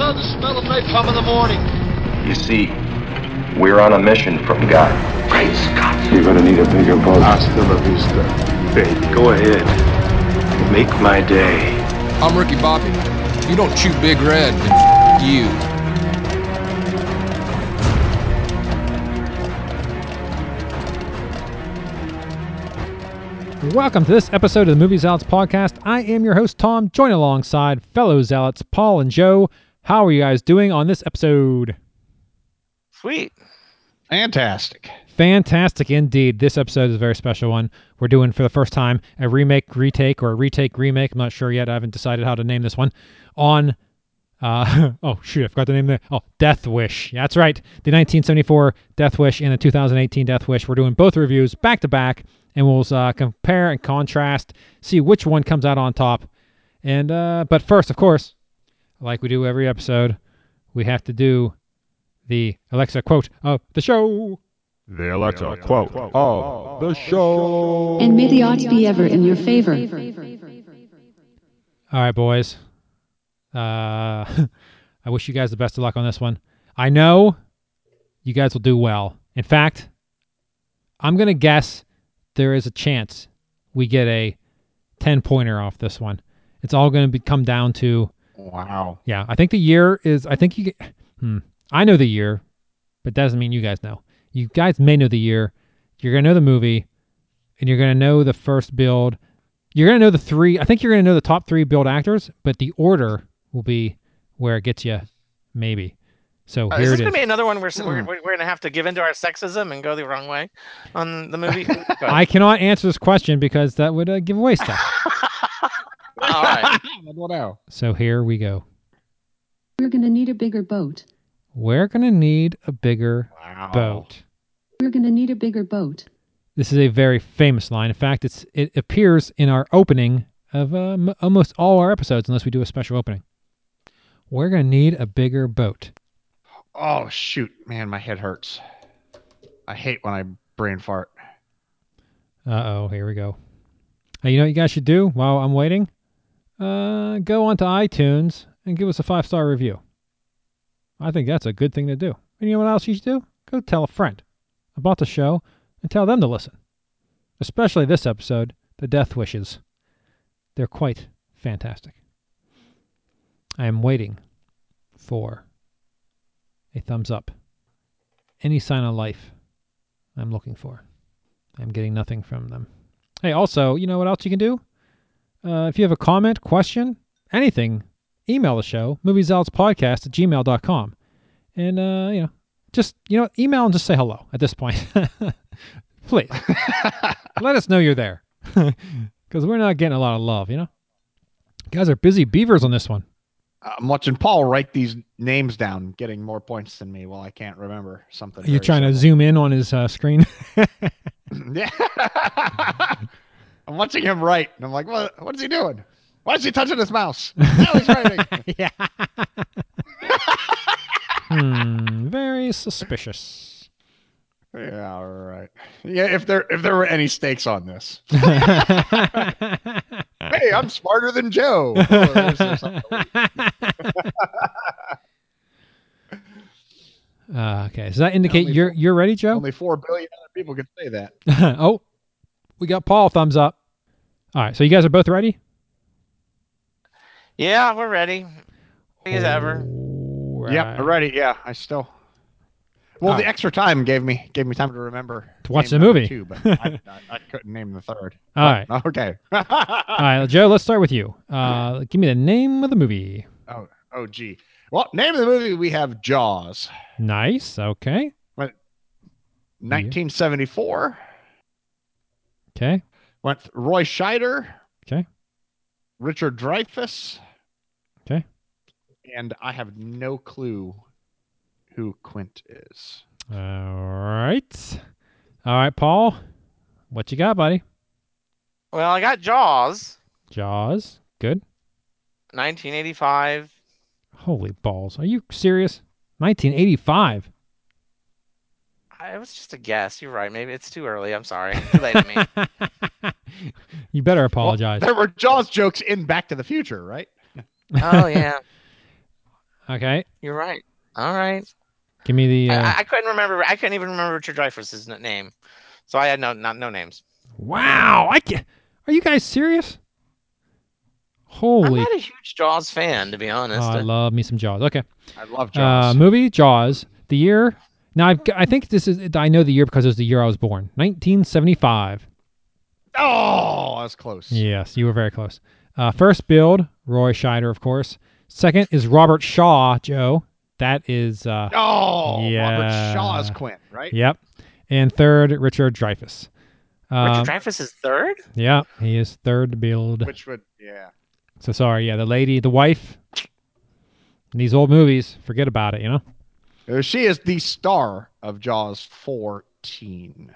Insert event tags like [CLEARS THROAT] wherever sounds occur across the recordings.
love the smell of napalm in the morning. You see, we're on a mission from God. Great Scott. You're gonna need a bigger boat. Hasta la vista, baby. Go ahead. Make my day. I'm Ricky Bobby. If you don't chew Big Red, then f- you. Welcome to this episode of the Movie Zealots podcast. I am your host, Tom, joined alongside fellow zealots, Paul and Joe. How are you guys doing on this episode? Sweet. Fantastic. Fantastic indeed. This episode is a very special one. We're doing for the first time a remake, retake, or a retake, remake. I'm not sure yet. I haven't decided how to name this one. On, uh, [LAUGHS] oh shoot, I forgot the name there. Oh, Death Wish. Yeah, that's right. The 1974 Death Wish and the 2018 Death Wish. We're doing both reviews back to back, and we'll uh, compare and contrast, see which one comes out on top. And uh, but first, of course, like we do every episode, we have to do the Alexa quote of the show. The Alexa quote of the show. And may the odds be ever in your favor. All right, boys. Uh, [LAUGHS] I wish you guys the best of luck on this one. I know you guys will do well. In fact, I'm gonna guess there is a chance we get a 10 pointer off this one. It's all gonna be come down to Wow. yeah. I think the year is. I think you. Get, hmm. I know the year, but doesn't mean you guys know. You guys may know the year. You're gonna know the movie, and you're gonna know the first build. You're gonna know the three. I think you're gonna know the top three build actors, but the order will be where it gets you. Maybe. So Uh, here is it gonna is. be another one where we're, we're, we're gonna have to give into our sexism and go the wrong way on the movie? [LAUGHS] I cannot answer this question because that would uh, give away stuff. [LAUGHS] All right. I don't know. so here we go. We're going to need a bigger boat. We're gonna need a bigger Wow. boat. We're going to need a bigger boat. This is a very famous line. In fact, it's it appears in our opening of um, almost all our episodes, unless we do a special opening. We're gonna need a bigger boat. Oh shoot, man, my head hurts. I hate when I brain fart. Uh oh, here we go. Hey, you know what you guys should do while I'm waiting? Uh, go onto iTunes and give us a five star review. I think that's a good thing to do. And you know what else you should do? Go tell a friend about the show and tell them to listen. Especially this episode, The Death Wishes. They're quite fantastic. I am waiting for a thumbs up. Any sign of life I'm looking for. I'm getting nothing from them. Hey, also, you know what else you can do? Uh, if you have a comment, question, anything, email the show, moviezealotspodcast at gmail.com. And, uh, you know, just, you know, email and just say hello at this point. [LAUGHS] Please. [LAUGHS] Let us know you're there. [LAUGHS] Because we're not getting a lot of love, you know? Guys are busy beavers on this one. I'm watching Paul write these names down, getting more points than me. while I can't remember something. You're trying to zoom in on his uh, screen? Yeah. I'm watching him write, and I'm like, what? What is he doing? Why is he touching his mouse? [LAUGHS] Now he's writing. [LAUGHS] yeah. [LAUGHS] hmm, very suspicious. yeah, all right. Yeah, if there if there were any stakes on this, hey, I'm smarter than Joe. Oh, there's- there's. Uh, okay, does that indicate Only you're four- you're ready, Joe? Only four billion other people can say that. oh, we got Paul thumbs up. All right, so you guys are both ready? Yeah, we're ready. Ready as ever. All Yep, right. ready. Yeah, I still. Well, All the right. extra time gave me gave me time to remember To watch the movie. Two, but I, [LAUGHS] I, I couldn't name the third. All right. Oh, Okay. [LAUGHS] All right, Joe. Let's start with you. Uh, give me the name of the movie. oh, oh, gee. Well, name of the movie we have Jaws, Nice. Okay. 1974. Okay. Went Roy Scheider. Okay. Richard Dreyfuss. Okay. And I have no clue who Quint is. All right. All right, Paul. What you got, buddy? Well, I got Jaws, Jaws. Good. 1985. Holy balls. Are you serious? 1985. I- It was just a guess. You're right. Maybe it's too early. I'm sorry. Too late to me. [LAUGHS] you better Well, apologize. there were Jaws jokes in Back to the Future, right? [LAUGHS] Oh yeah. Okay, You're right. All right. give me the. Uh, I, I couldn't remember. I couldn't even remember Richard Dreyfuss's n- name, so I had no not no names. wow, I can Are you guys serious? Holy! I'm not a huge Jaws fan, to be Oh, honest. I love me some Jaws. Okay. I love Uh, Jaws. movie Jaws. The year. Now I've, g- I think this is. I know the year because it was the year I was born. 1975. Oh, that's close. Yes, you were very close. Uh, first build, Roy Scheider, of course. Second is Robert Shaw, Joe. That is. Uh, Oh, Yeah. Robert Shaw is Quint, right? Yep. And third, Richard Dreyfuss. Um, Richard Dreyfuss is third. yeah, he is third build. Which would, yeah. So sorry, yeah, the lady, the wife. In these old movies, forget about it. You know. Uh, She is the star of Jaws 14.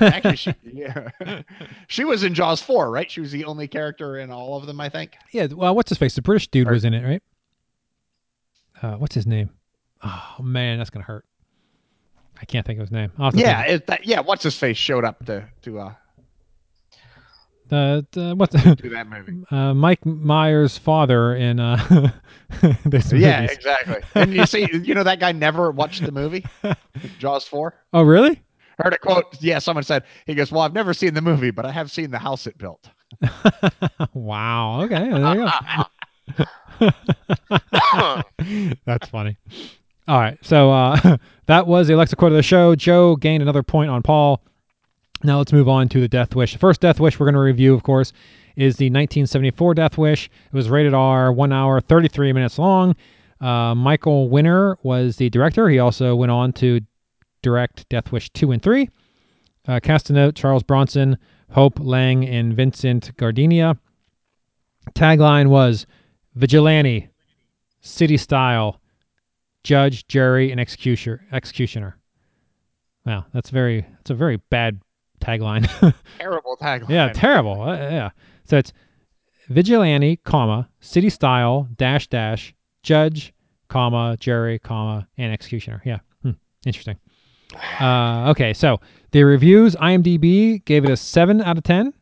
Actually, [LAUGHS] she, yeah. [LAUGHS] she was in Jaws 4, right? She was the only character in all of them, I think. Yeah. Well, what's his face? The British dude was in it, right? Uh, what's his name? Oh man, that's gonna hurt. I can't think of his name. To Yeah, it, that, yeah. What's his face showed up to to uh, Uh, the, what's [LAUGHS] do that movie? uh, Mike Myers' father in uh, this Yeah, movies. exactly. And you see, you know that guy never watched the movie Jaws 4. Oh, really? Heard a quote. Yeah, someone said he goes, "Well, I've never seen the movie, but I have seen the house it built." [LAUGHS] wow. Okay. There you go. [LAUGHS] That's funny. All right. So uh, [LAUGHS] that was the Alexa quote of the show. Joe gained another point on Paul. Now let's move on to the Death Wish. The first Death Wish we're going to review, of course, is the 1974 Death Wish. It was rated R, one hour, 33 minutes long. Uh, Michael Winner was the director. He also went on to direct Death Wish 2 and 3. Uh, cast a note Charles Bronson, Hope Lange, and Vincent Gardenia. Tagline was Vigilante, City Style, Judge, Jury, and Executioner. Executioner. Wow, that's very that's a very bad tagline. [LAUGHS] Terrible tagline. yeah, terrible. Uh, yeah. So it's Vigilante, comma, City Style, dash dash, Judge, comma, Jury, comma, and Executioner. Yeah. Hmm. Interesting. Uh, okay, so the reviews IMDb gave it a 7 out of 10.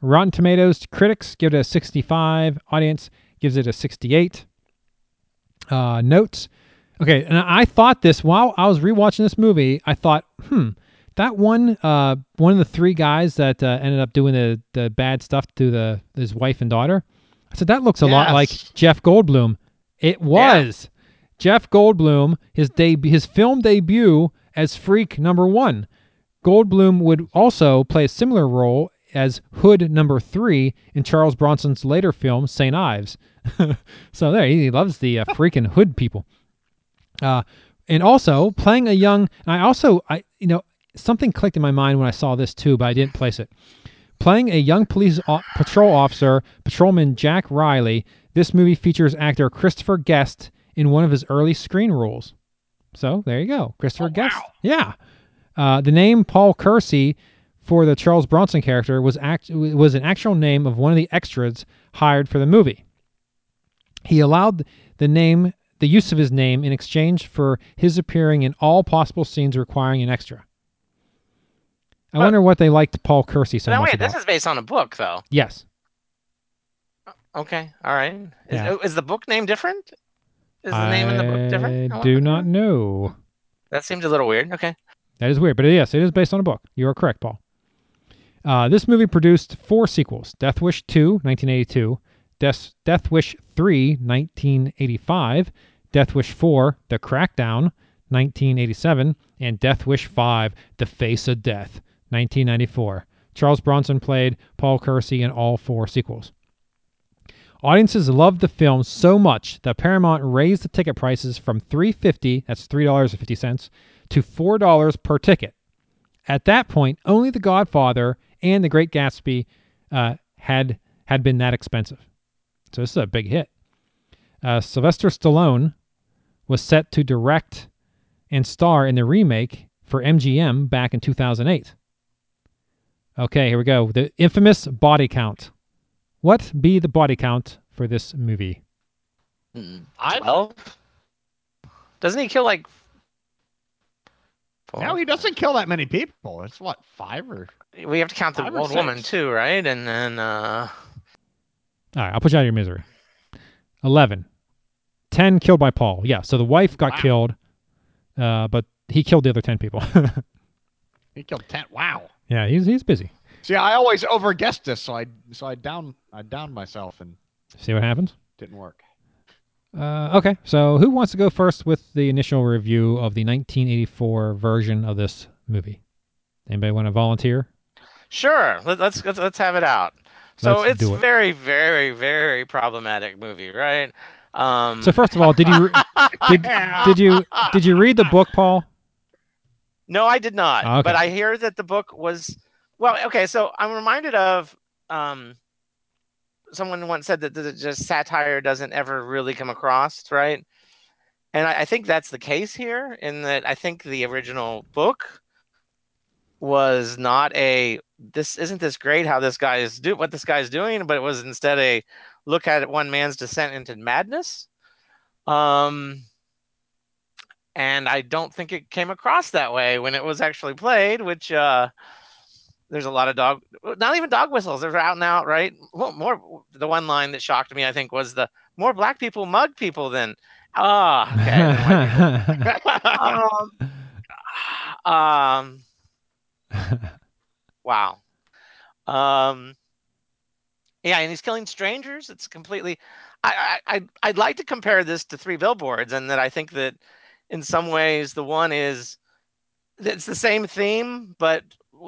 Rotten Tomatoes critics give it a 65. Audience gives it a 68. Uh, notes. Okay, and I thought this while I was rewatching this movie. I thought, hmm, that one, uh, one of the three guys that uh, ended up doing the the bad stuff to the his wife and daughter. I said that looks a lot like Jeff Goldblum. It was Jeff Goldblum. His debut, his film debut as Freak Number One. Goldblum would also play a similar role as Hood Number Three in Charles Bronson's later film Saint Ives. [LAUGHS] so there, he loves the uh, [LAUGHS] freaking Hood people. Uh, and also playing a young. And I also, I you know, something clicked in my mind when I saw this too, but I didn't place it. Playing a young police o- patrol officer, patrolman Jack Riley, this movie features actor Christopher Guest in one of his early screen roles. So there you go, Christopher Guest. Yeah. Uh, the name Paul Kersey for the Charles Bronson character was act was an actual name of one of the extras hired for the movie. He allowed the name the use of his name in exchange for his appearing in all possible scenes requiring an extra. I But- wonder what they liked Paul Kersey so much wait, about. this is based on a book, though. yes. Okay, all right. Is, Yeah. is the book name different? Is the name in the book different? I I do not know. That seems a little weird. Okay. That is weird, but yes, it is based on a book. You are correct, Paul. Uh, this movie produced four sequels Death Wish 2, 1982, Death, Death Wish 3, 1985, Death Wish 4, The Crackdown, 1987, and Death Wish 5, The Face of Death, 1994. Charles Bronson played Paul Kersey in all four sequels. Audiences loved the film so much that Paramount raised the ticket prices from $3.50, that's $3.50, to $4 per ticket. At that point, only The Godfather and The Great Gatsby uh, had had been that expensive. So this is a big hit. Uh, Sylvester Stallone was set to direct and star in the remake for MGM back in 2008. Okay, here we go. The infamous body count. What be the body count for this movie? I- Twelve. Doesn't he kill like? Four? No, he doesn't kill that many people. It's what five or We have to count the old woman too, right? And then uh All right, I'll put you out of your misery. 11, ten killed by Paul. Yeah, so the wife got Wow. killed, uh, but he killed the other ten people. [LAUGHS] He killed ten. Wow. yeah, he's he's busy. See, I always overguessed this, so I so I down I downed myself and See what happens. didn't work. Uh, okay, so who wants to go first with the initial review of the 1984 version of this movie? Anybody want to volunteer? Sure, let, let's, let's let's have it out. So Let's it's it. very, very, very problematic movie, right? Um, So first of all, did you re- [LAUGHS] did, did you did you read the book, Paul? No, I did not. Okay. But I hear that the book was well. Okay, so I'm reminded of um, someone once said that the, just satire doesn't ever really come across, right? And I, I think that's the case here. In that, I think the original book was not a this isn't this great how this guy is do what this guy is doing, but it was instead a look at one man's descent into madness. Um, and I don't think it came across that way when it was actually played. Which uh, there's a lot of dog, not even dog whistles. They're out and out, right? Well, more the one line that shocked me, I think, was the more black people mug people than ah. okay. [LAUGHS] um, um, wow. Um, yeah, and he's killing strangers. It's completely. I, I- I'd like to compare this to Three Billboards, and that I think that in some ways the one is it's the same theme, but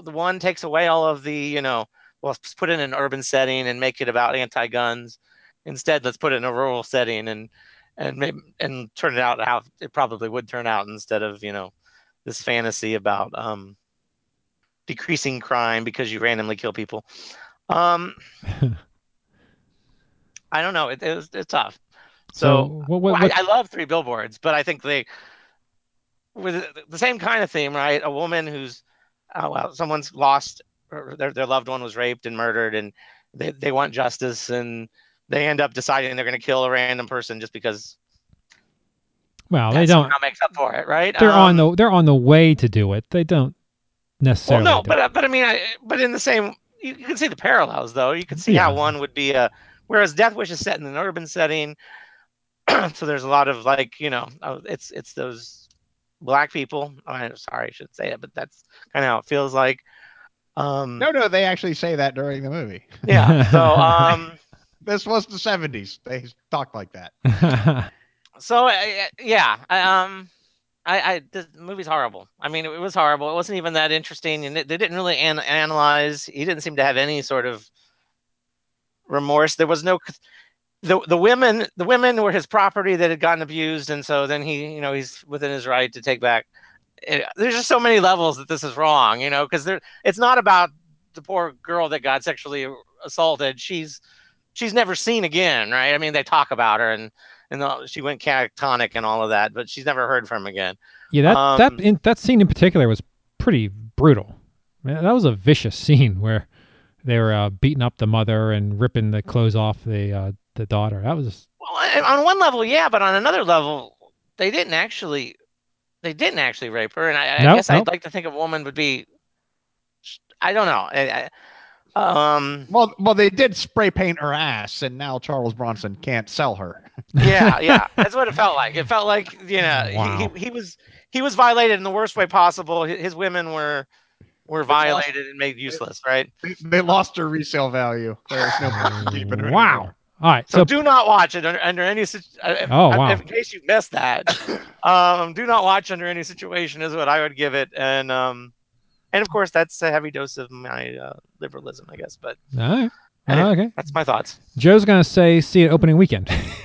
the one takes away all of the you know. Well, let's put it in an urban setting and make it about anti-guns. Instead, let's put it in a rural setting and and maybe and turn it out how it probably would turn out instead of you know this fantasy about um decreasing crime because you randomly kill people. Um, [LAUGHS] I don't know. It, it was, it's tough. So, what, what, what- I, I love Three Billboards, but I think they with the same kind of theme, right? A woman who's oh well, someone's lost, their their loved one was raped and murdered, and they they want justice, and they end up deciding they're going to kill a random person just because well, they don't. makes up for it, right? They're on Um, the they're on the way to do it. They don't Well, necessarily. no, do but uh, but I mean, I, but in the same, you, you can see the parallels though. You can see Yeah. how one would be a, whereas Death Wish is set in an urban setting, [CLEARS THROAT] so there's a lot of like you know, uh, it's it's those black people. I'm sorry, I should say it, but that's kind of how it feels like. Um, No, no, they actually say that during the movie. yeah. So [LAUGHS] um, This was the '70s. They talked like that. [LAUGHS] so uh, yeah, I, um, I, I the movie's horrible. I mean, it, was horrible. It wasn't even that interesting, and it, they didn't really an- analyze. He didn't seem to have any sort of remorse. There was no the the women. The women were his property that had gotten abused, and so then he, you know, he's within his right to take back. It, there's just so many levels that this is wrong, you know, because there it's not about the poor girl that got sexually assaulted. She's she's never seen again, right? I mean, they talk about her and and the, she went catatonic and all of that, but she's never heard from again. yeah, that Um, that in, that scene in particular was pretty brutal. Man, that was a vicious scene [LAUGHS] where they were uh, beating up the mother and ripping the clothes off the uh, the daughter. That was Well, on one level, yeah, but on another level, they didn't actually they didn't actually rape her, and I, I No, guess no. I'd like to think a woman would be. I don't know. I, I, um. Well, well, they did spray paint her ass, and now Charles Bronson can't sell her. yeah, [LAUGHS] yeah. That's what it felt like. It felt like you know Wow. he, he, he was he was violated in the worst way possible. His, his women were were violated and made useless, right? They, they lost her resale value. There's no point in keeping her. wow. Anymore. All right, So, so, do not watch it under, under any situation. uh, Oh, wow. in case you missed that. [LAUGHS] um, do not watch under any situation is what I would give it, and um, and of course that's a heavy dose of my uh, liberalism, I guess. But all right. Anyway. Oh, okay. that's my thoughts. Joe's gonna say see it opening weekend. [LAUGHS]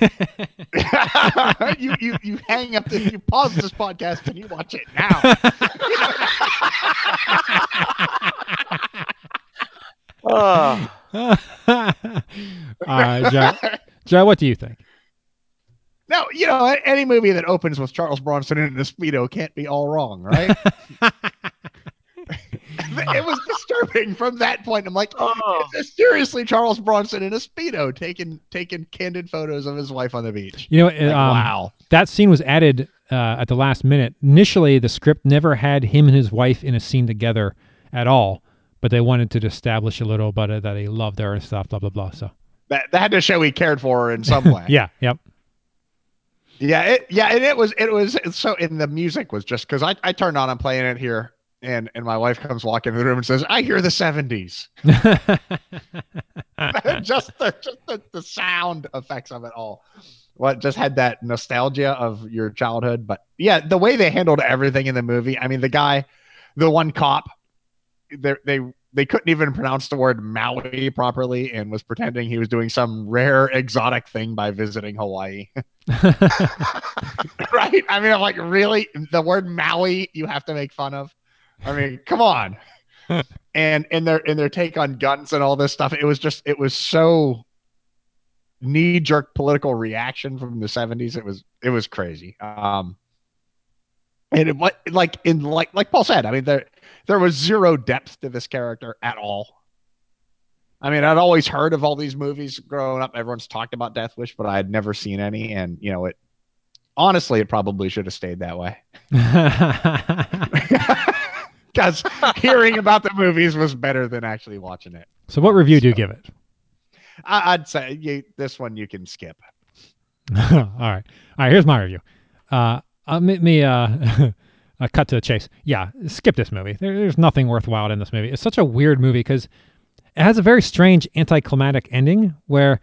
you, you you hang up. The, you pause this podcast and you watch it now. [LAUGHS] Oh, [LAUGHS] right, Joe. Joe, what do you think? No, you know, any movie that opens with Charles Bronson in a speedo can't be all wrong, right? [LAUGHS] it was disturbing from that point. I'm like, oh. is this seriously Charles Bronson in a speedo taking taking candid photos of his wife on the beach? You know, Like, um, wow. that scene was added uh, at the last minute. Initially, the script never had him and his wife in a scene together at all, but they wanted to establish a little bit that he loved her and stuff, blah blah blah. So That that had to show he cared for her in some [LAUGHS] way. yeah, yep. Yeah, it, yeah, and it was it was so and the music was just because I, I turned on, I'm playing it here, and and my wife comes walking in the room and says, I hear the 70s. [LAUGHS] [LAUGHS] just the just the, the sound effects of it all. What just had that nostalgia of your childhood. But yeah, the way they handled everything in the movie, I mean, the guy, the one cop, they they they couldn't even pronounce the word Maui properly and was pretending he was doing some rare exotic thing by visiting Hawaii. [LAUGHS] right? I mean, I'm like, really? The word Maui you have to make fun of? I mean, come on. [LAUGHS] and in their in their take on guns and all this stuff, it was just it was so knee jerk political reaction from the 70s. It was it was crazy. Um and it like in like like Paul said, I mean there there was zero depth to this character at all. I mean, I'd always heard of all these movies growing up. Everyone's talked about Death Wish, but I had never seen any. And you know, it honestly, it probably should have stayed that way. [LAUGHS] Because hearing about the movies was better than actually watching it. so, what review do you give it? I, I'd say you, this one you can skip. [LAUGHS] all right, all right. Here's my review. Uh, uh me, me uh, [LAUGHS] uh, cut to the chase. Yeah, skip this movie. There, there's nothing worthwhile in this movie. It's such a weird movie because it has a very strange anticlimactic ending where,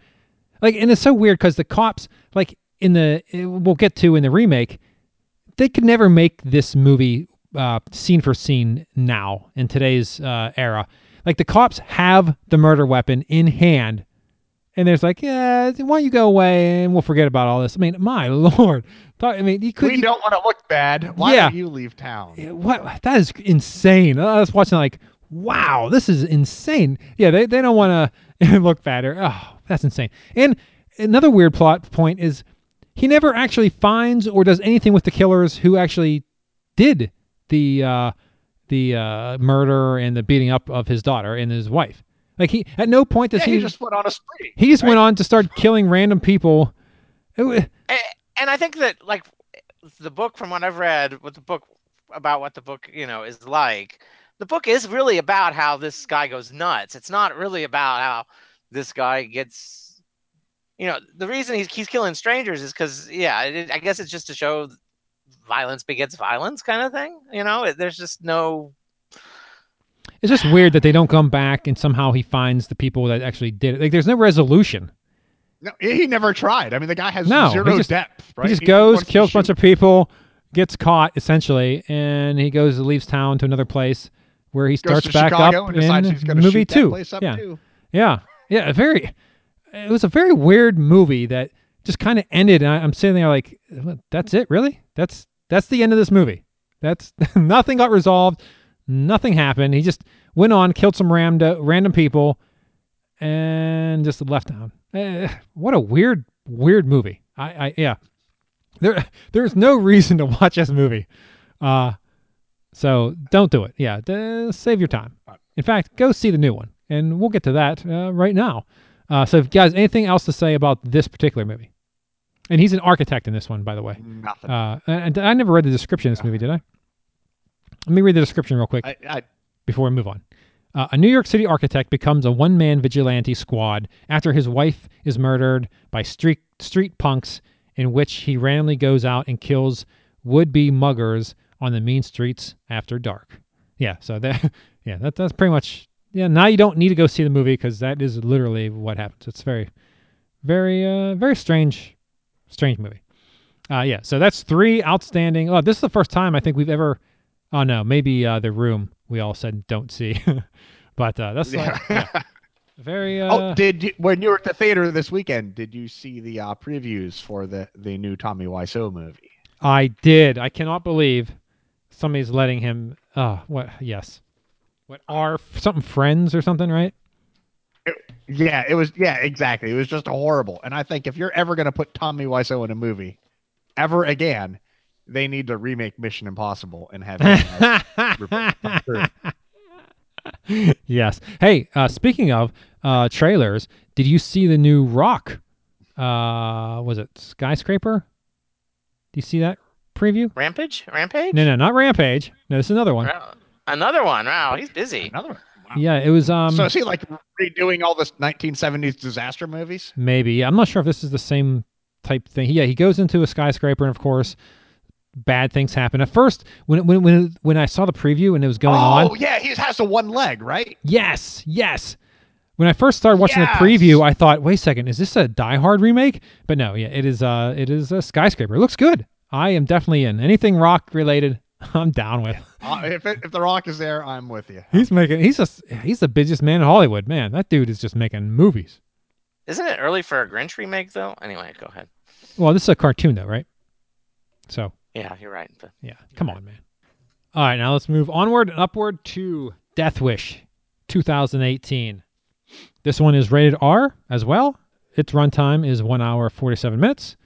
like, and it's so weird because the cops, like, in the it- we'll get to in the remake, they could never make this movie uh, scene for scene now in today's uh, era. Like the cops have the murder weapon in hand, and there's like, yeah, why don't you go away and we'll forget about all this. I mean, my [LAUGHS] lord, I mean, you could. we don't want to look bad. Why Yeah. don't you leave town? what that is insane. I was watching like, wow, this is insane. Yeah, they, they don't want to [LAUGHS] look bad or oh, that's insane. And another weird plot point is he never actually finds or does anything with the killers who actually did the uh, the uh, murder and the beating up of his daughter and his wife. Like he at no point does Yeah, he he just went on a spree. he just went on to start killing random people. And, and I think that like the book from what I've read, what the book about what the book you know is like, the book is really about how this guy goes nuts. It's not really about how this guy gets, you know, the reason he's he's killing strangers is because yeah, it, I guess it's just to show violence begets violence kind of thing. You know, it, there's just no It's just weird that they don't come back and somehow he finds the people that actually did it. Like there's no resolution. No, he never tried. I mean, the guy has No, zero just- depth. Right? He just goes, kills a bunch of people, gets caught essentially, and he goes leaves town to another place where he starts back Chicago up and decides in he's movie two. place up yeah, too. yeah, yeah. a Very. It was a very weird movie that just kind of ended. And I, I'm sitting there like, that's it, really? That's that's the end of this movie. That's [LAUGHS] nothing got resolved. Nothing happened. He just went on, killed some random random people, and just left town. Eh, what a weird, weird movie. I, I yeah. There, [LAUGHS] there's no reason to watch this movie. Uh, so don't do it. Yeah, d- save your time. In fact, go see the new one, and we'll get to that uh, right now. Uh, so, if guys, anything else to say about this particular movie? And he's an architect in this one, by the way. Nothing. Uh, and I never read the description of this movie, did I? Let me read the description real quick I, I, before we move on. Uh, a New York City architect becomes a one man vigilante squad after his wife is murdered by street, street punks, in which he randomly goes out and kills would be muggers on the mean streets after dark. Yeah, so that, [LAUGHS] yeah, that, that's pretty much, yeah, now you don't need to go see the movie because that is literally what happens. It's very, very, uh, very strange, strange movie. Uh, yeah, so that's three outstanding. Oh, this is the first time I think we've ever. Oh no, maybe uh, the room we all said don't see, [LAUGHS] but uh, that's uh, [LAUGHS] yeah, very. Uh, oh, did you, when you were at the theater this weekend? Did you see the uh, previews for the the new Tommy Wiseau movie? I did. I cannot believe somebody's letting him. Oh, what? Yes. What are something friends or something, right? Yeah, it was. Yeah, exactly. It was just horrible. And I think if you're ever going to put Tommy Wiseau in a movie, ever again, they need to remake Mission Impossible and have him as Rupert Tom Cruise. yes. Hey, uh, speaking of uh, trailers, did you see the new Rock? Uh, was it Skyscraper? Do you see that preview? rampage, rampage. No, no, not Rampage. No, this is another one. Wow. Another one. Wow, he's busy. Another one. Wow. Yeah, it was. Um, so is he like redoing all this 1970s disaster movies? maybe I'm not sure if this is the same type type thing. Yeah, he goes into a skyscraper, and of course, bad things happen. At first, when when when when I saw the preview and it was going oh on, oh yeah, he has a one leg, right? yes, yes. When I first started watching Yes! the preview, I thought, "Wait a second, is this a Die Hard remake?" But no, yeah, it is. Uh, it is a skyscraper. It looks good. I am definitely in anything rock related. [LAUGHS] I'm down with. Uh, if it, if the Rock is there, I'm with you. He's making. He's just. He's the busiest man in Hollywood. Man, that dude is just making movies. Isn't it early for a Grinch remake though? Anyway, go ahead. Well, this is a cartoon though, right? So Yeah, you're right. But Yeah, come on, man. All right, now let's move onward and upward to Death Wish 2018. This one is rated R as well. Its runtime is 1 hour 47 minutes.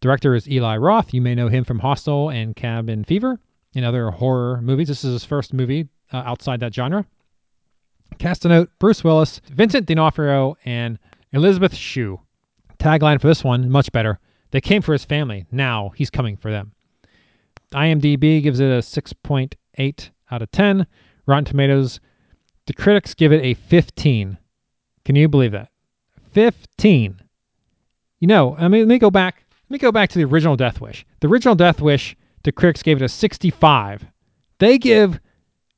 Director is Eli Roth. You may know him from Hostel and Cabin Fever and other horror movies. This is his first movie uh, outside that genre. Cast a note Bruce Willis, Vincent D'Onofrio, and Elizabeth Shue. Tagline for this one, much better. They came for his family. Now he's coming for them. IMDb gives it a 6.8 out of 10. Rotten Tomatoes, the critics give it a 15. Can you believe that? 15. You know, I mean, let me go back. Let me go back to the original Death Wish. The original Death Wish, the critics gave it a 65. They give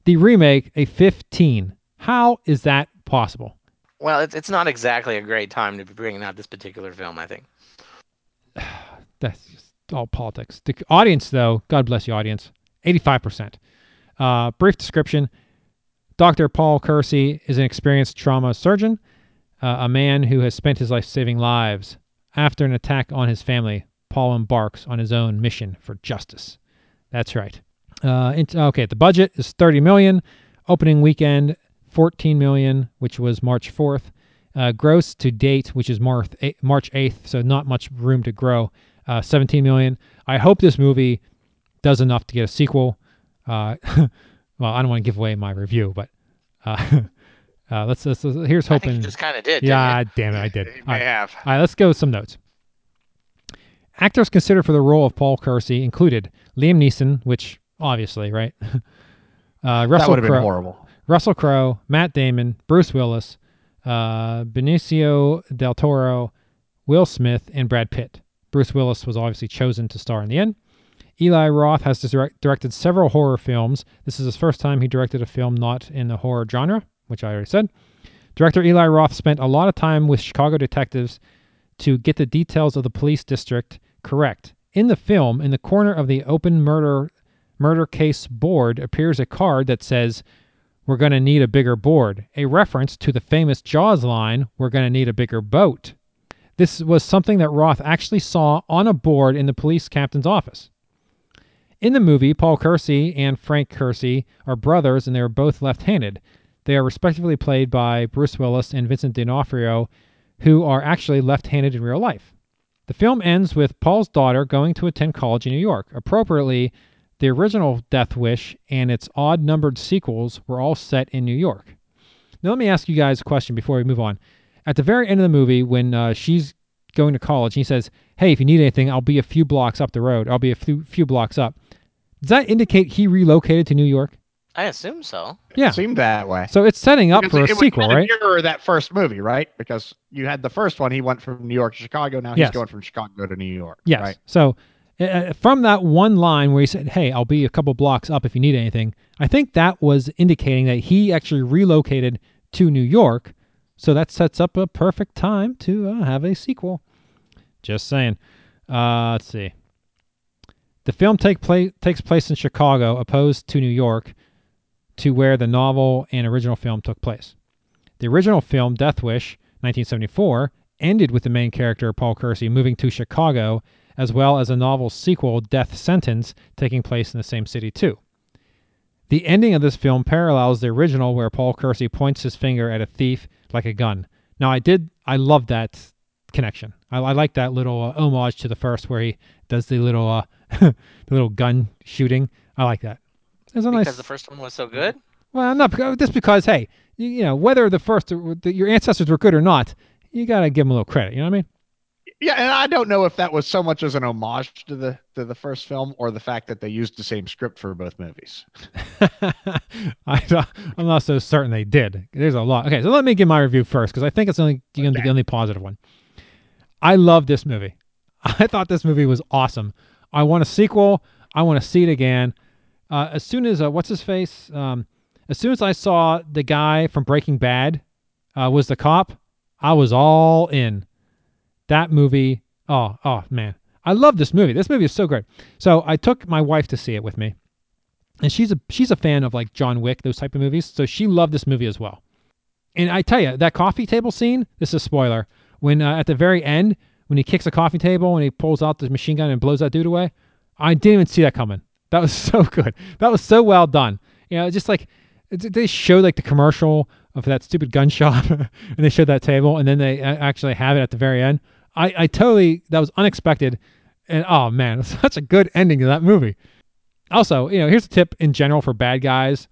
the remake a 15. How is that possible? well, it's it's not exactly a great time to be bringing out this particular film. I think. [SIGHS] That's just all politics. The audience, though, God bless you, audience, 85%. Uh, brief description Dr. Paul Kersey is an experienced trauma surgeon, uh, a man who has spent his life saving lives. After an attack on his family, Paul embarks on his own mission for justice. That's right. Uh, okay, the budget is 30 million. Opening weekend, 14 million, which was March 4th. Uh, gross to date, which is March 8th, March 8th, so not much room to grow. Uh, 17 million. I hope this movie does enough to get a sequel. Uh, [LAUGHS] well, I don't want to give away my review, but uh, [LAUGHS] uh, let's, let's, let's- here's I think hoping. you just kind of did. yeah, damn it, I did. [LAUGHS] I right. have. All right, let's go with some notes. Actors considered for the role of Paul Kersey included Liam Neeson, which obviously, right? uh, That Russell would have been Crowe, horrible. Russell Crowe, Matt Damon, Bruce Willis, uh, Benicio del Toro, Will Smith, and Brad Pitt. Bruce Willis was obviously chosen to star in the end. Eli Roth has direct, directed several horror films. This is his first time he directed a film not in the horror genre, which I already said. Director Eli Roth spent a lot of time with Chicago detectives to get the details of the police district correct. In the film, in the corner of the open murder murder case board appears a card that says, "We're going to need a bigger board," a reference to the famous Jaws line, "We're going to need a bigger boat." This was something that Roth actually saw on a board in the police captain's office. In the movie, Paul Kersey and Frank Kersey are brothers and they are both left handed. They are respectively played by Bruce Willis and Vincent D'Onofrio, who are actually left handed in real life. The film ends with Paul's daughter going to attend college in New York. Appropriately, the original Death Wish and its odd numbered sequels were all set in New York. Now, let me ask you guys a question before we move on. At the very end of the movie, when uh, she's going to college, he says, Hey, if you need anything, I'll be a few blocks up the road. I'll be a few, few blocks up. Does that indicate he relocated to New York? I assume so. Yeah. It seemed that way. So it's setting up Because for a it would sequel, kind right? Mirror that first movie, right? Because you had the first one. He went from New York to Chicago. Now he's Yes. going from Chicago to New York. Yes. Right. So uh, from that one line where he said, "Hey, I'll be a couple blocks up if you need anything," I think that was indicating that he actually relocated to New York. So that sets up a perfect time to uh, have a sequel. Just saying. Uh, let's see. The film take pla- takes place in Chicago, opposed to New York, to where the novel and original film took place. The original film, Death Wish, 1974, ended with the main character, Paul Kersey, moving to Chicago, as well as a novel sequel, Death Sentence, taking place in the same city, too. The ending of this film parallels the original, where Paul Kersey points his finger at a thief like a gun. Now, I did, I love that connection. I, I like that little uh, homage to the first, where he does the little, uh, [LAUGHS] the little gun shooting. I like that. It's a Because nice. the first one was so good. Well, not because, just because, hey, you, you know, whether the first, the, your ancestors were good or not, you gotta give them a little credit. You know what I mean? Yeah, and I don't know if that was so much as an homage to the to the first film or the fact that they used the same script for both movies. [LAUGHS] I, i'm not so certain they did. There's a lot. Okay, so let me give my review first because I think it's only going to be the only positive one. I love this movie. [LAUGHS] I thought this movie was awesome. I want a sequel. I want to see it again. Uh, as soon as uh, what's his face? Um, as soon as I saw the guy from Breaking Bad uh, was the cop, I was all in. That movie. Oh, oh man, I love this movie. This movie is so great. So I took my wife to see it with me, and she's a she's a fan of like John Wick, those type of movies. So she loved this movie as well. And I tell you, that coffee table scene. This is a spoiler. When uh, at the very end, when he kicks a coffee table and he pulls out the machine gun and blows that dude away, I didn't even see that coming. That was [LAUGHS] so good. That was so well done. You know, just like they showed like the commercial of that stupid gun shop, [LAUGHS] and they showed that table, and then they actually have it at the very end. I, I totally that was unexpected, and oh man, [LAUGHS] such a good ending to that movie. Also, you know, here's a tip in general for bad guys: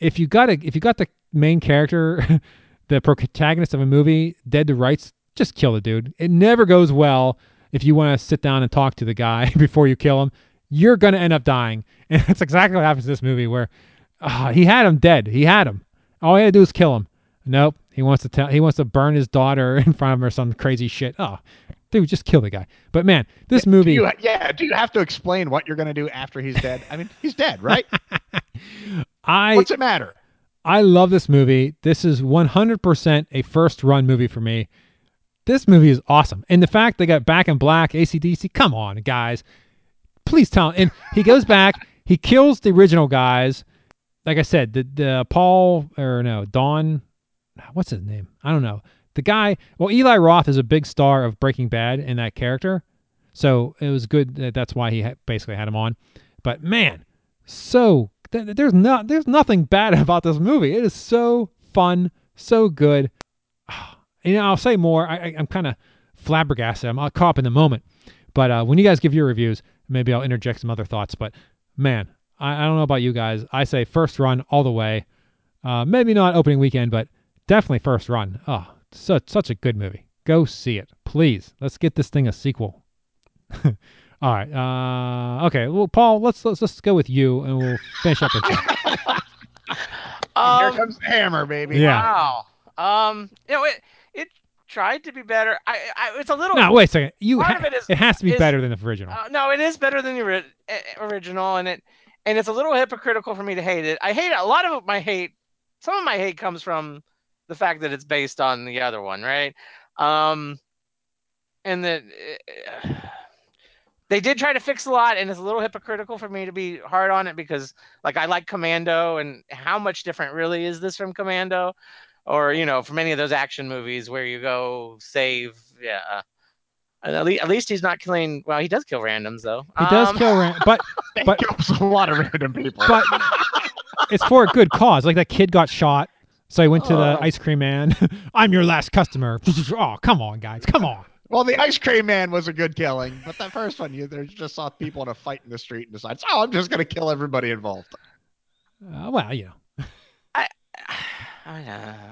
if you got a if you got the main character, [LAUGHS] the protagonist of a movie dead to rights, just kill the dude. It never goes well if you want to sit down and talk to the guy [LAUGHS] before you kill him. You're gonna end up dying, and that's exactly what happens in this movie. Where ah, he had him dead. He had him. All he had to do is kill him. Nope. He wants to tell. He wants to burn his daughter in front of him or some crazy shit. Oh, dude, just kill the guy. But man, this movie. Do you, yeah. Do you have to explain what you're going to do after he's dead? I mean, he's dead, right? [LAUGHS] I What's it matter? I love this movie. This is 100% a first run movie for me. This movie is awesome. And the fact they got Back in Black, ACDC, come on, guys. Please tell. And he goes back, [LAUGHS] he kills the original guys. Like I said, the, the Paul, or no, Don, what's his name? I don't know. The guy, well, Eli Roth is a big star of Breaking Bad in that character. So it was good. That that's why he basically had him on. But man, so th- there's not there's nothing bad [LAUGHS] about this movie. It is so fun, so good. [SIGHS] You know, I'll say more. I, I'm kind of flabbergasted. I'm caught up in the moment. But uh, when you guys give your reviews, maybe I'll interject some other thoughts. But man, I, I don't know about you guys. I say first run all the way. Uh, maybe not opening weekend, but definitely first run. Oh, such such a good movie. Go see it, please. Let's get this thing a sequel. [LAUGHS] all right. Uh, okay. Well, Paul, let's let's let's go with you, and we'll finish up with you. [LAUGHS] Here Um, comes the hammer, baby. Yeah. Wow. Um, you know, it it tried to be better. I, I it's a little. no, wait a second. You Part ha- of it is- it has to be is- better than the original. Uh, no, it is better than the ori- eh, original, and it and it's a little hypocritical for me to hate it. I hate a lot of my hate. Some of my hate comes from the fact that it's based on the other one, right? Um, and that they did try to fix a lot, and it's a little hypocritical for me to be hard on it because, like, I like Commando, and how much different really is this from Commando, or you know, from any of those action movies where you go save, yeah. And At least, at least he's not killing. Well, he does kill randoms though. he does Um, kill, ran- but [LAUGHS] He But- kills a lot of random people. but [LAUGHS] it's for a good cause. Like that kid got shot, so I went to the ice cream man. [LAUGHS] I'm your last customer. [LAUGHS] oh, come on, guys, come on. well, the ice cream man was a good killing, but that first one, you there just saw people in a fight in the street and decides, oh, I'm just going to kill everybody involved. Uh, well, you know, I, [SIGHS] uh,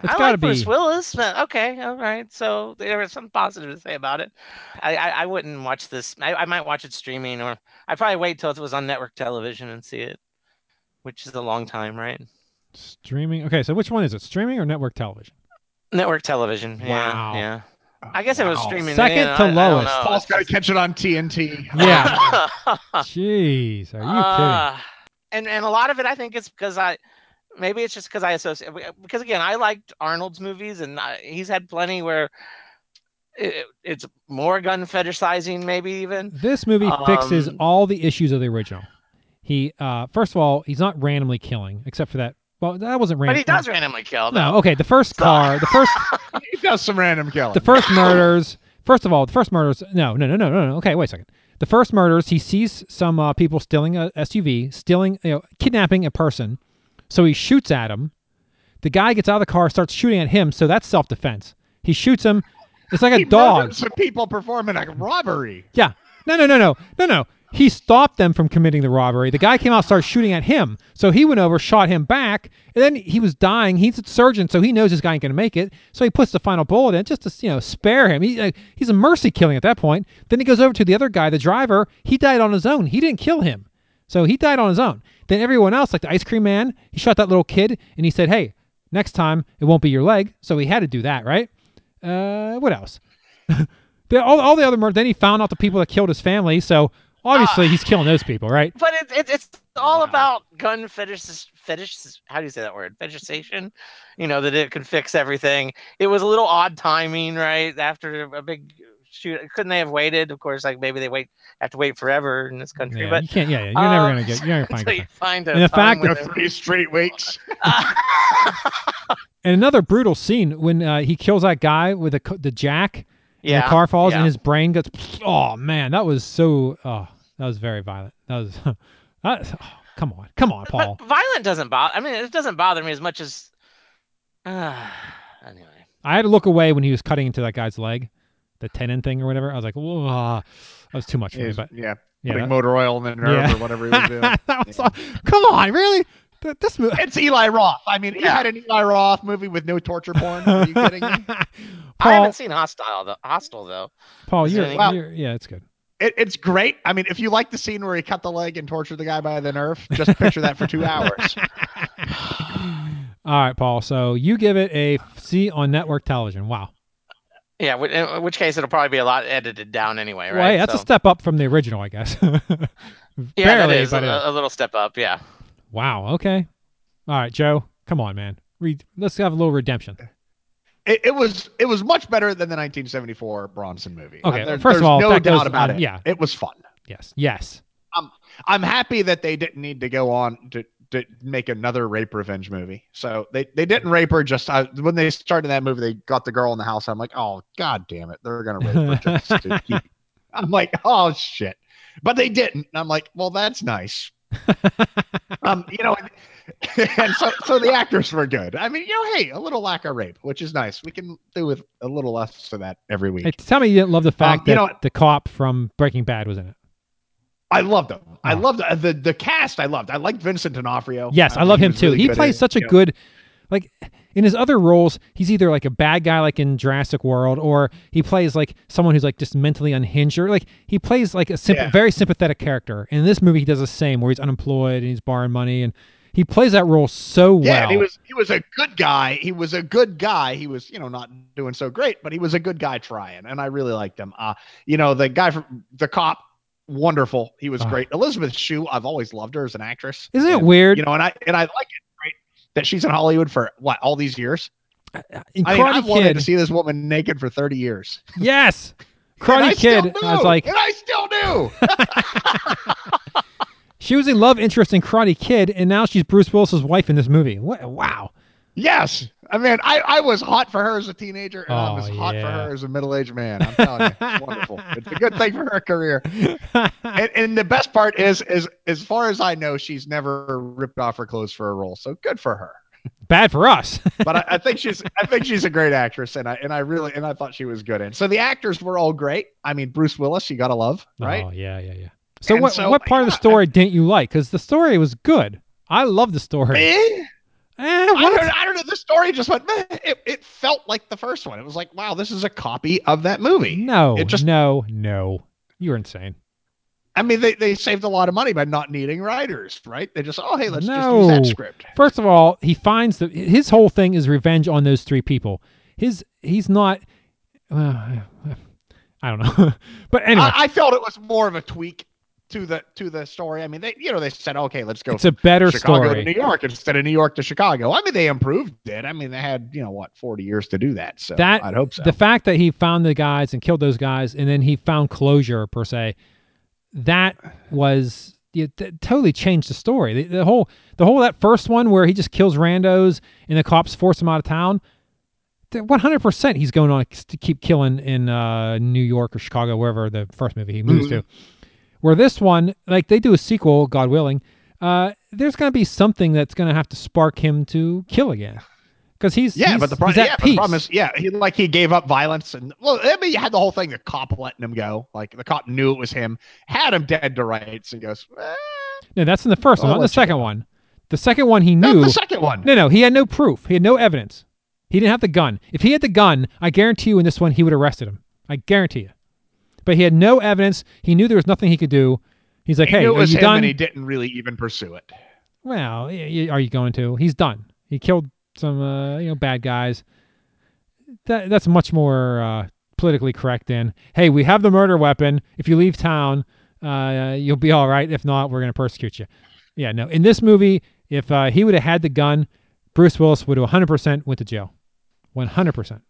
It's I gotta like Bruce Willis, but okay, all right. So there was something positive to say about it. I, I, I wouldn't watch this. I, I might watch it streaming, or I'd probably wait till it was on network television and see it, which is a long time, right? Streaming. Okay, so which one is it? Streaming or network television? Network television. Yeah, Wow. Yeah. I guess it was streaming. Second yeah, to I- I don't lowest. know. Paul's got to catch it on TNT. Yeah. [LAUGHS] Jeez, are you Uh, and and a lot of it, I think, is because I maybe it's just because I associate because again, I liked Arnold's movies, and I, he's had plenty where it, it's more gun fetishizing, maybe even. This movie fixes Um, all the issues of the original. He, uh, first of all, he's not randomly killing, except for that. Well, that wasn't random. But he does randomly kill. No, okay. The first car, the first, [LAUGHS] he does some random killing. the first murders. First of all, the first murders. No, no, no, no, no, no. Okay, wait a second. The first murders, he sees some uh, people stealing a SUV, stealing, you know, kidnapping a person. So he shoots at him. The guy gets out of the car, starts shooting at him. So that's self defense. He shoots him. It's like a he dog. some people performing a robbery. Yeah. No, no, no, no, no, no. He stopped them from committing the robbery. The guy came out, started shooting at him. So he went over, shot him back, and then he was dying. He's a surgeon, so he knows this guy ain't gonna make it. So he puts the final bullet in just to you know spare him. He, uh, he's a mercy killing at that point. Then he goes over to the other guy, the driver. He died on his own. He didn't kill him, so he died on his own. Then everyone else, like the ice cream man, he shot that little kid, and he said, "Hey, next time it won't be your leg." So he had to do that, right? Uh, what else? [LAUGHS] All, all the other murders. Then he found out the people that killed his family. So obviously he's killing those people, right? But it, it, it's all Wow. about gun fetish, fetish. How do you say that word? Fetishization. You know that it can fix everything. It was a little odd timing, right? After a big shoot, couldn't they have waited? Of course, like maybe they wait have to wait forever in this country, Yeah, but you can't. Yeah, yeah. You're never um, gonna get. You're never gonna [LAUGHS] until find. you find a And the fact when that- Three straight weeks. [LAUGHS] And another brutal scene when uh, he kills that guy with the co- the jack. And yeah, the car falls yeah. and his brain gets. Oh man, that was so. Oh, that was very violent. That was. [LAUGHS] that, oh, come on, come on, Paul. But violent doesn't bother. I mean, it doesn't bother me as much as. Uh, [SIGHS] anyway, I had to look away when he was cutting into that guy's leg, the tendon thing or whatever. I was like, whoa, that was too much for me. Is- But yeah, yeah, putting that- motor oil in the nerve Yeah. or whatever he was doing. [LAUGHS] that was all- come on, really? Th- This movie. It's Eli Roth. I mean, you Yeah. had an Eli Roth movie with no torture porn. Are you kidding me? [LAUGHS] I haven't seen Hostel though. Hostel though. Paul, you're, any- Well- you're, yeah, it's good. It, it's great. I mean, if you like the scene where he cut the leg and tortured the guy by the nerve, just picture that for two hours. [LAUGHS] [LAUGHS] All right, Paul. So you give it a C on network television. Wow. Yeah, in which case it'll probably be a lot edited down anyway, right? Well, hey, that's a step up from the original, I guess. Yeah, Barely, that is but a, it- a little step up. Yeah. Wow. Okay. All right, Joe. Come on, man. Read. Let's have a little redemption. It, it was it was much better than the 1974 Bronson movie. Okay, there- first of all, no doubt goes about it. yeah. it was fun. Yes. Yes. I'm happy that they didn't need to go on to, to make another rape revenge movie. So they, they didn't rape her. Just uh, when they started that movie, they got the girl in the house. I'm like, oh god damn it, they're gonna rape her. Just to [LAUGHS] keep. I'm like, oh shit, but they didn't. And I'm like, well, that's nice. [LAUGHS] um, you know, [LAUGHS] and so so the actors were good. I mean, you know, hey, a little lack of rape, which is nice. We can do with a little less of that every week. Hey, tell me you didn't love the fact you that know the cop from Breaking Bad was in it. I loved him. I Oh. loved uh, the the cast. I loved. I liked Vincent D'Onofrio. Yes, I mean, love him too. really he plays such a good, like in his other roles, he's either like a bad guy, like in Jurassic World, or he plays like someone who's like just mentally unhinged, or like he plays like a symp- Yeah. very sympathetic character. And in this movie, he does the same, where he's unemployed and he's borrowing money, and he plays that role so well. Yeah, he was he was a good guy. He was a good guy. He was, you know, not doing so great, but he was a good guy trying, and I really liked him. Uh, you know, the guy from the cop, wonderful. He was Ah. great. Elisabeth Shue, I've always loved her as an actress. Isn't it weird? You know, and I and I like that she's in Hollywood for what all these years. in I mean, I've wanted to see this woman naked for thirty years. yes, [LAUGHS] Karate Kid. I was like, and I still do. [LAUGHS] she was a love interest in Karate Kid, and now she's Bruce Willis's wife in this movie. What? Wow. yes, I mean, I, I was hot for her as a teenager, and I Oh, was hot for her as a middle aged man. I'm telling you, it's wonderful. It's a good thing for her career. [LAUGHS] and, and the best part is, is as far as I know, she's never ripped off her clothes for a role. So good for her. Bad for us. [LAUGHS] But I, I think she's, I think she's a great actress, and I, and I really, and I thought she was good in. So the actors were all great. I mean, Bruce Willis, you gotta love, right? Oh yeah, yeah, yeah. So And what so, what part of the yeah, story didn't you like? Because the story was good. I love the story. Eh, Eh, I don't, I don't know. The story just went. meh. It, it felt like the first one. It was like, wow, this is a copy of that movie. No, It just- no, no. You're insane. I mean, they, they saved a lot of money by not needing writers, right? They just, oh, hey, let's just No. use that script. First of all, he finds that his whole thing is revenge on those three people. His he's not. Well, I don't know, [LAUGHS] but anyway, I, I felt it was more of a tweak to the to the story. I mean, they you know they said, okay, let's go it's a better Chicago to. New York instead of New York to Chicago. I mean, they improved it. I mean, they had you know what forty years to do that. So That- I'd hope so. The fact that he found the guys and killed those guys, and then he found closure per se, that was it, totally changed the story. The, the whole the whole that first one where he just kills randos and the cops force him out of town. One hundred percent, he's going on to keep killing in uh, New York or Chicago, wherever the first movie he moves to. Where this one, like they do a sequel, God willing, uh, there's going to be something that's going to have to spark him to kill again, because he's yeah, he's- but the, pro- he's at yeah, but the problem is, yeah, he like he gave up violence and well, I mean, you had the whole thing, the cop letting him go. Like the cop knew it was him, had him dead to rights, and goes, eh, No, that's in the first one, not the second one. The second one he knew. not the second one. No, no, he had no proof. He had no evidence. He didn't have the gun. If he had the gun, I guarantee you in this one he would have arrested him. I guarantee you. But he had no evidence. He knew there was nothing he could do. He's like, He "Hey, it was him, done?" and he didn't really even pursue it. well, are you going to? He's done. He killed some, uh, you know, bad guys. That that's much more uh, politically correct in. Hey, we have the murder weapon. If you leave town, uh, you'll be all right. If not, we're going to persecute you. Yeah, no. In this movie, if uh, he would have had the gun, Bruce Willis would have 100% went to jail. 100%.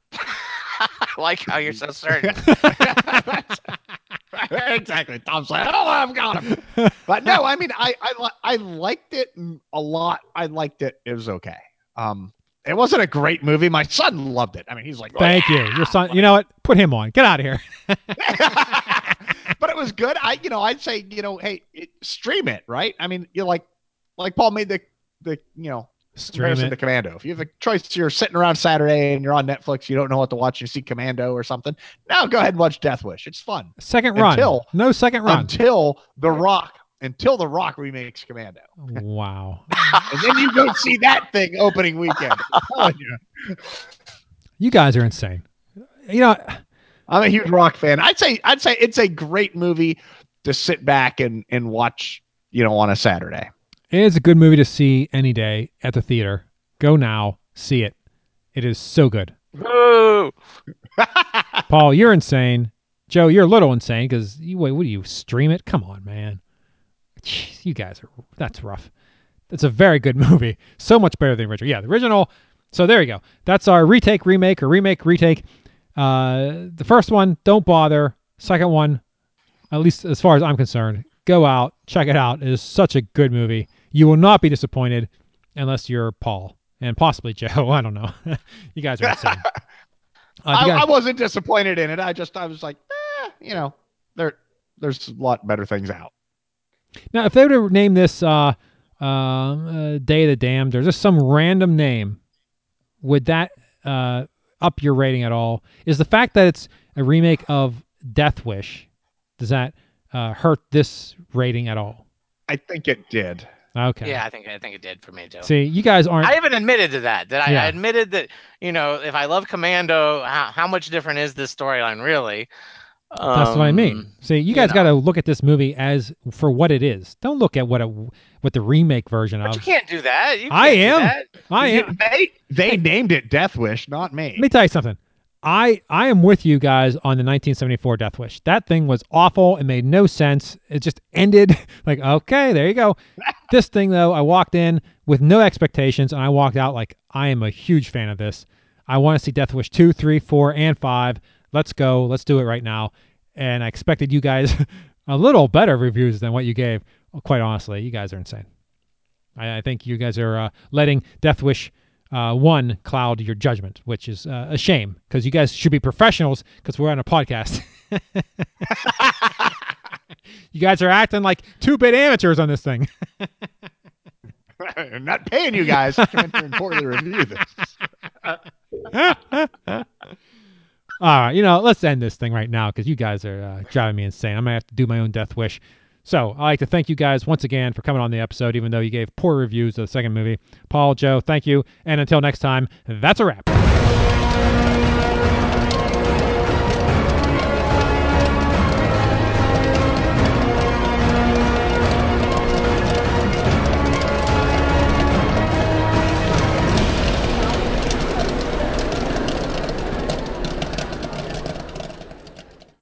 [LAUGHS] Like how you're so certain. [LAUGHS] [LAUGHS] exactly. Tom's like, oh, I've got him. But no, I mean, I I, I liked it a lot. I liked it. It was okay. Um, it wasn't a great movie. My son loved it. I mean, he's like, oh, Thank you. Your son, you know what? Put him on. Get out of here. but it was good. I, you know, I'd say, you know, hey, it, stream it, right? I mean, you're like, like Paul made the, the, you know, Stream it. to Commando. If you have a choice, you're sitting around Saturday and you're on Netflix, you don't know what to watch. You see Commando or something. Now go ahead and watch Death Wish. It's fun Second run. Until- no second run. until The Rock, until The Rock remakes Commando, wow. [LAUGHS] and then you go see that thing opening weekend. You. You guys are insane. You know, I'm a huge Rock fan. I'd say, I'd say it's a great movie to sit back and and watch. You know, on a Saturday. It is a good movie to see any day at the theater. Go now, see it. It is so good. [LAUGHS] Paul, you're insane. Joe, you're a little insane because you wait. What do you stream it? Come on, man. Jeez, you guys are that's rough. It's a very good [LAUGHS] movie. So much better than the original. Yeah, the original. So there you go. That's our retake, remake, or remake, retake. Uh, the first one, don't bother. Second one, at least as far as I'm concerned, go out, check it out. It is such a good movie. You will not be disappointed unless you're Paul and possibly Joe. [LAUGHS] I don't know. [LAUGHS] you guys are insane. [LAUGHS] Uh, I, guys- I wasn't disappointed in it. I just I was like, eh, you know, there there's a lot better things out. Now, if they were to name this uh, um, uh, Day of the Damned or just some random name, would that uh, up your rating at all? Is the fact that it's a remake of Death Wish, does that uh, hurt this rating at all? I think it did. Okay. Yeah, I think I think it did for me too. See, you guys aren't. I even admitted to that. That I, Yeah. I admitted that you know if I love Commando, how, how much different is this storyline really? that's what I mean. Um, See, you you guys got to look at this movie as for what it is. Don't look at what a what the remake version But of. you can't do that. You I can't do am. that. I am. They they named it Death Wish, not me. Let me tell you something. I I am with you guys on the 1974 Death Wish. That thing was awful. It made no sense. It just ended [LAUGHS] like okay, there you go. This thing though, I walked in with no expectations and I walked out like I am a huge fan of this. I want to see Death Wish 2, 3, 4, and 5. Let's go. Let's do it right now. And I expected you guys [LAUGHS] a little better reviews than what you gave. Quite honestly, you guys are insane. I, I think you guys are uh, letting Death Wish uh, one cloud your judgment, which is uh, a shame because you guys should be professionals because we're on a podcast. [LAUGHS] [LAUGHS] you guys are acting like two bit amateurs on this thing. [LAUGHS] I'm not paying you guys to come in here and poorly review this. [LAUGHS] All right, you know, let's end this thing right now because you guys are uh, driving me insane. I'm gonna have to do my own death wish. So I'd like to thank you guys once again for coming on the episode, even though you gave poor reviews of the second movie. Paul, Joe, thank you, and until next time, that's a wrap.